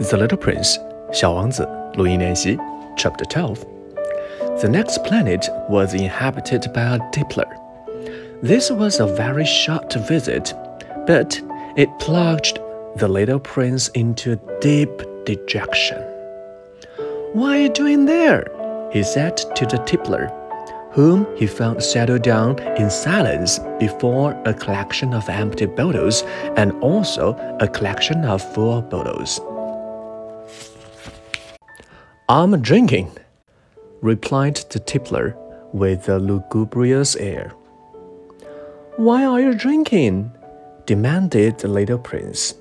The Little Prince, 小王子，录音练习，Chapter Twelve. The next planet was inhabited by a tippler. This was a very short visit, but it plunged the little prince into deep dejection. What are you doing there? he said to the tippler, whom he found settled down in silence before a collection of empty bottles and also a collection of full bottles. I'm drinking, replied the tippler with a lugubrious air. Why are you drinking? demanded the little prince.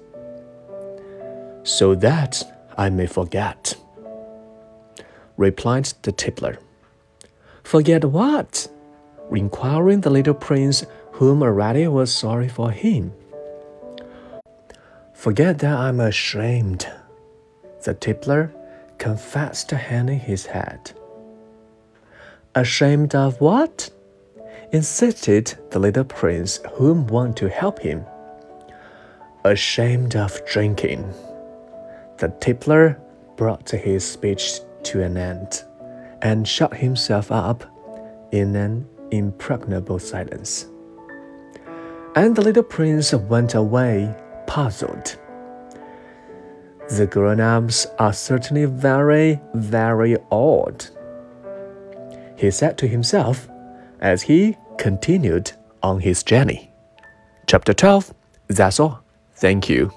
So that I may forget, replied the tippler. Forget what? inquiring the little prince, whom already was sorry for him. Forget that I'm ashamed, the tippler confessed, hanging his head. Ashamed of what? insisted the little prince, whom wanted to help him. Ashamed of drinking. The tippler brought his speech to an end and shut himself up in an impregnable silence. And the little prince went away puzzled. The grown ups are certainly very, very odd, he said to himself as he continued on his journey. Chapter 12 That's all. Thank you.